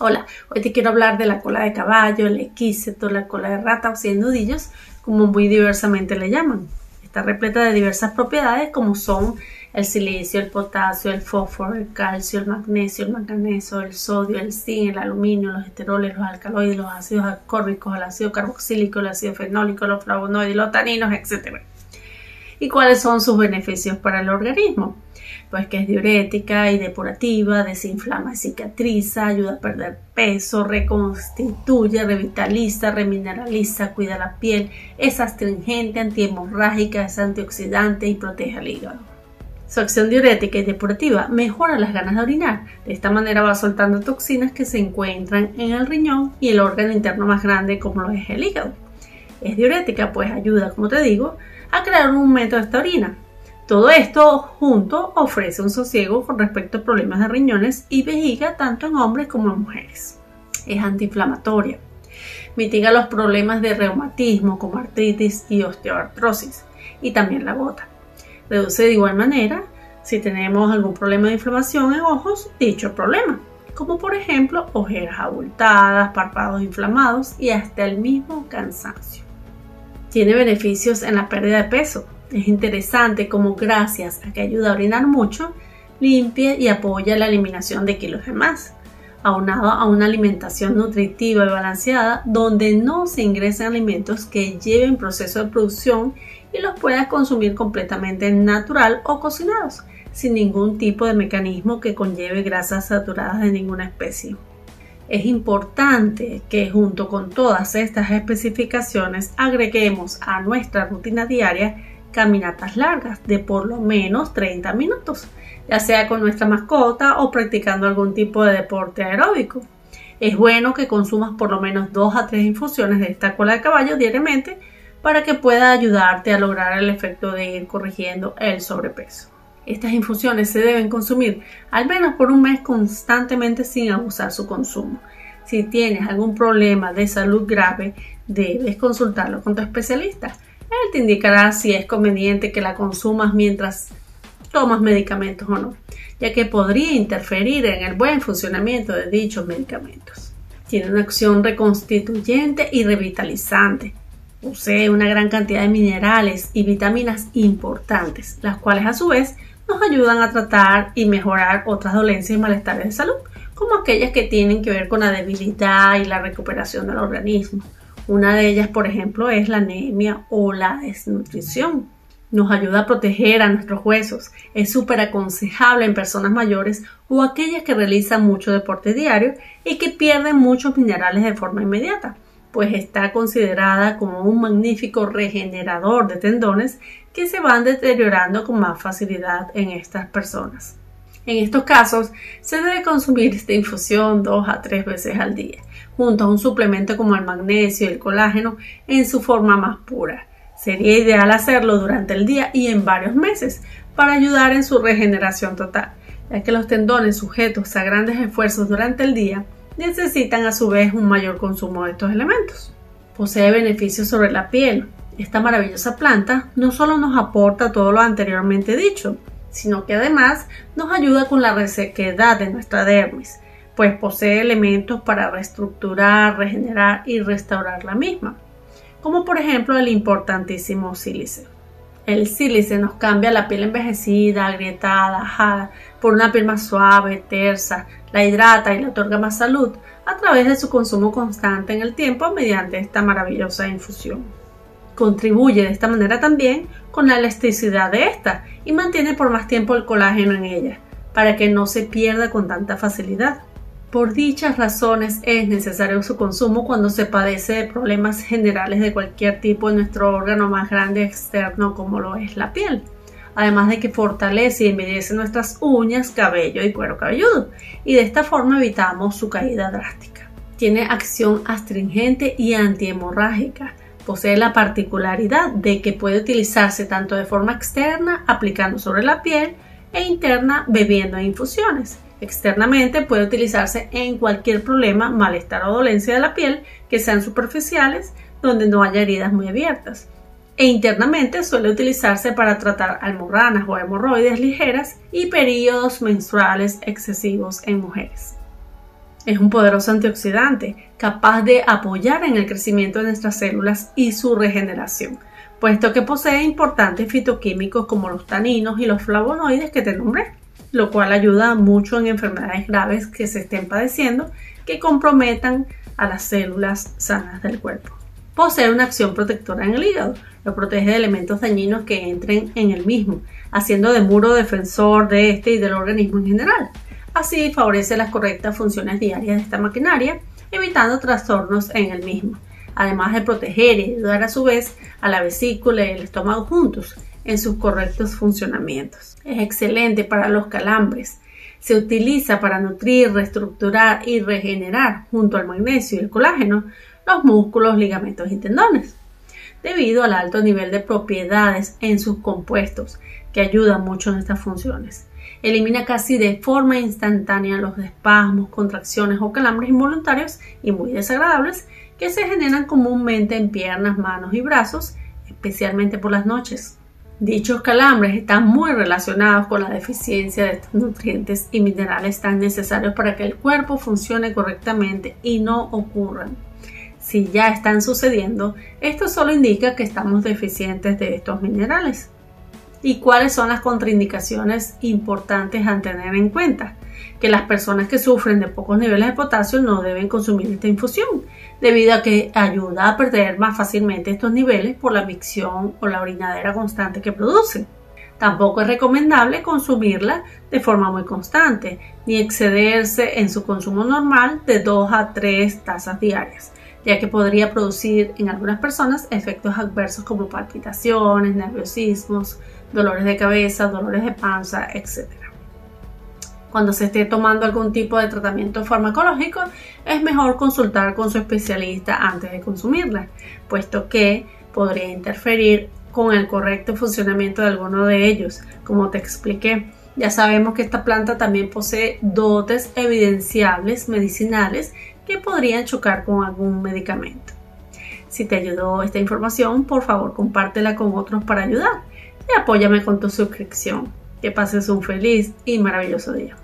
Hola, hoy te quiero hablar de la cola de caballo, el equiseto, la cola de rata o cien nudillos, como muy diversamente le llaman. Está repleta de diversas propiedades como son el silicio, el potasio, el fósforo, el calcio, el magnesio, el manganeso, el sodio, el zinc, el aluminio, los esteroles, los alcaloides, los ácidos ascórbicos, el ácido carboxílico, el ácido fenólico, los flavonoides, los taninos, etc. ¿Y cuáles son sus beneficios para el organismo? pues que es diurética y depurativa, desinflama y cicatriza, ayuda a perder peso, reconstituye, revitaliza, remineraliza, cuida la piel, es astringente, antihemorrágica, es antioxidante y protege al hígado. Su acción diurética y depurativa mejora las ganas de orinar. De esta manera va soltando toxinas que se encuentran en el riñón y el órgano interno más grande como lo es el hígado. Es diurética, pues ayuda, como te digo, a crear un método de esta orina. Todo esto junto ofrece un sosiego con respecto a problemas de riñones y vejiga tanto en hombres como en mujeres. Es antiinflamatoria. Mitiga los problemas de reumatismo como artritis y osteoartrosis y también la gota. Reduce de igual manera si tenemos algún problema de inflamación en ojos dicho problema, como por ejemplo ojeras abultadas, párpados inflamados y hasta el mismo cansancio. Tiene beneficios en la pérdida de peso, es interesante como gracias a que ayuda a orinar mucho, limpia y apoya la eliminación de kilos de más, aunado a una alimentación nutritiva y balanceada donde no se ingresan alimentos que lleven proceso de producción y los puedas consumir completamente natural o cocinados, sin ningún tipo de mecanismo que conlleve grasas saturadas de ninguna especie. Es importante que junto con todas estas especificaciones agreguemos a nuestra rutina diaria caminatas largas de por lo menos 30 minutos, ya sea con nuestra mascota o practicando algún tipo de deporte aeróbico. Es bueno que consumas por lo menos 2 a 3 infusiones de esta cola de caballo diariamente para que pueda ayudarte a lograr el efecto de ir corrigiendo el sobrepeso. Estas infusiones se deben consumir al menos por un mes constantemente sin abusar su consumo. Si tienes algún problema de salud grave, debes consultarlo con tu especialista él te indicará si es conveniente que la consumas mientras tomas medicamentos o no, ya que podría interferir en el buen funcionamiento de dichos medicamentos. Tiene una acción reconstituyente y revitalizante. Posee una gran cantidad de minerales y vitaminas importantes, las cuales a su vez nos ayudan a tratar y mejorar otras dolencias y malestares de salud, como aquellas que tienen que ver con la debilidad y la recuperación del organismo, una de ellas, por ejemplo, es la anemia o la desnutrición. Nos ayuda a proteger a nuestros huesos. Es súper aconsejable en personas mayores o aquellas que realizan mucho deporte diario y que pierden muchos minerales de forma inmediata, pues está considerada como un magnífico regenerador de tendones que se van deteriorando con más facilidad en estas personas. En estos casos, se debe consumir esta infusión dos a tres veces al día, junto a un suplemento como el magnesio y el colágeno en su forma más pura. Sería ideal hacerlo durante el día y en varios meses para ayudar en su regeneración total, ya que los tendones sujetos a grandes esfuerzos durante el día necesitan a su vez un mayor consumo de estos elementos. Posee beneficios sobre la piel. Esta maravillosa planta no solo nos aporta todo lo anteriormente dicho, sino que además nos ayuda con la resequedad de nuestra dermis, pues posee elementos para reestructurar, regenerar y restaurar la misma, como por ejemplo el importantísimo sílice. El sílice nos cambia la piel envejecida, agrietada, ajada, por una piel más suave, tersa, la hidrata y le otorga más salud a través de su consumo constante en el tiempo mediante esta maravillosa infusión. Contribuye de esta manera también con la elasticidad de esta y mantiene por más tiempo el colágeno en ella, para que no se pierda con tanta facilidad. Por dichas razones es necesario su consumo cuando se padece de problemas generales de cualquier tipo en nuestro órgano más grande externo como lo es la piel. Además de que fortalece y embellece nuestras uñas, cabello y cuero cabelludo y de esta forma evitamos su caída drástica. Tiene acción astringente y antihemorrágica posee la particularidad de que puede utilizarse tanto de forma externa aplicando sobre la piel e interna bebiendo infusiones. Externamente puede utilizarse en cualquier problema, malestar o dolencia de la piel que sean superficiales donde no haya heridas muy abiertas. E internamente suele utilizarse para tratar almorranas o hemorroides ligeras y periodos menstruales excesivos en mujeres. Es un poderoso antioxidante, capaz de apoyar en el crecimiento de nuestras células y su regeneración, puesto que posee importantes fitoquímicos como los taninos y los flavonoides que te nombré, lo cual ayuda mucho en enfermedades graves que se estén padeciendo que comprometan a las células sanas del cuerpo. Posee una acción protectora en el hígado, lo protege de elementos dañinos que entren en el mismo, haciendo de muro defensor de este y del organismo en general. Así favorece las correctas funciones diarias de esta maquinaria, evitando trastornos en el mismo, además de proteger y ayudar a su vez a la vesícula y el estómago juntos en sus correctos funcionamientos. Es excelente para los calambres. Se utiliza para nutrir, reestructurar y regenerar, junto al magnesio y el colágeno, los músculos, ligamentos y tendones, debido al alto nivel de propiedades en sus compuestos, que ayudan mucho en estas funciones. Elimina casi de forma instantánea los espasmos, contracciones o calambres involuntarios y muy desagradables que se generan comúnmente en piernas, manos y brazos, especialmente por las noches. Dichos calambres están muy relacionados con la deficiencia de estos nutrientes y minerales tan necesarios para que el cuerpo funcione correctamente y no ocurran. Si ya están sucediendo, esto solo indica que estamos deficientes de estos minerales y cuáles son las contraindicaciones importantes a tener en cuenta. Que las personas que sufren de pocos niveles de potasio no deben consumir esta infusión, debido a que ayuda a perder más fácilmente estos niveles por la micción o la orinadera constante que producen. Tampoco es recomendable consumirla de forma muy constante, ni excederse en su consumo normal de 2 a 3 tazas diarias, ya que podría producir en algunas personas efectos adversos como palpitaciones, nerviosismos, dolores de cabeza, dolores de panza, etc. Cuando se esté tomando algún tipo de tratamiento farmacológico, es mejor consultar con su especialista antes de consumirla, puesto que podría interferir con el correcto funcionamiento de alguno de ellos, como te expliqué. Ya sabemos que esta planta también posee dotes evidenciables medicinales que podrían chocar con algún medicamento. Si te ayudó esta información, por favor compártela con otros para ayudar y apóyame con tu suscripción. Que pases un feliz y maravilloso día.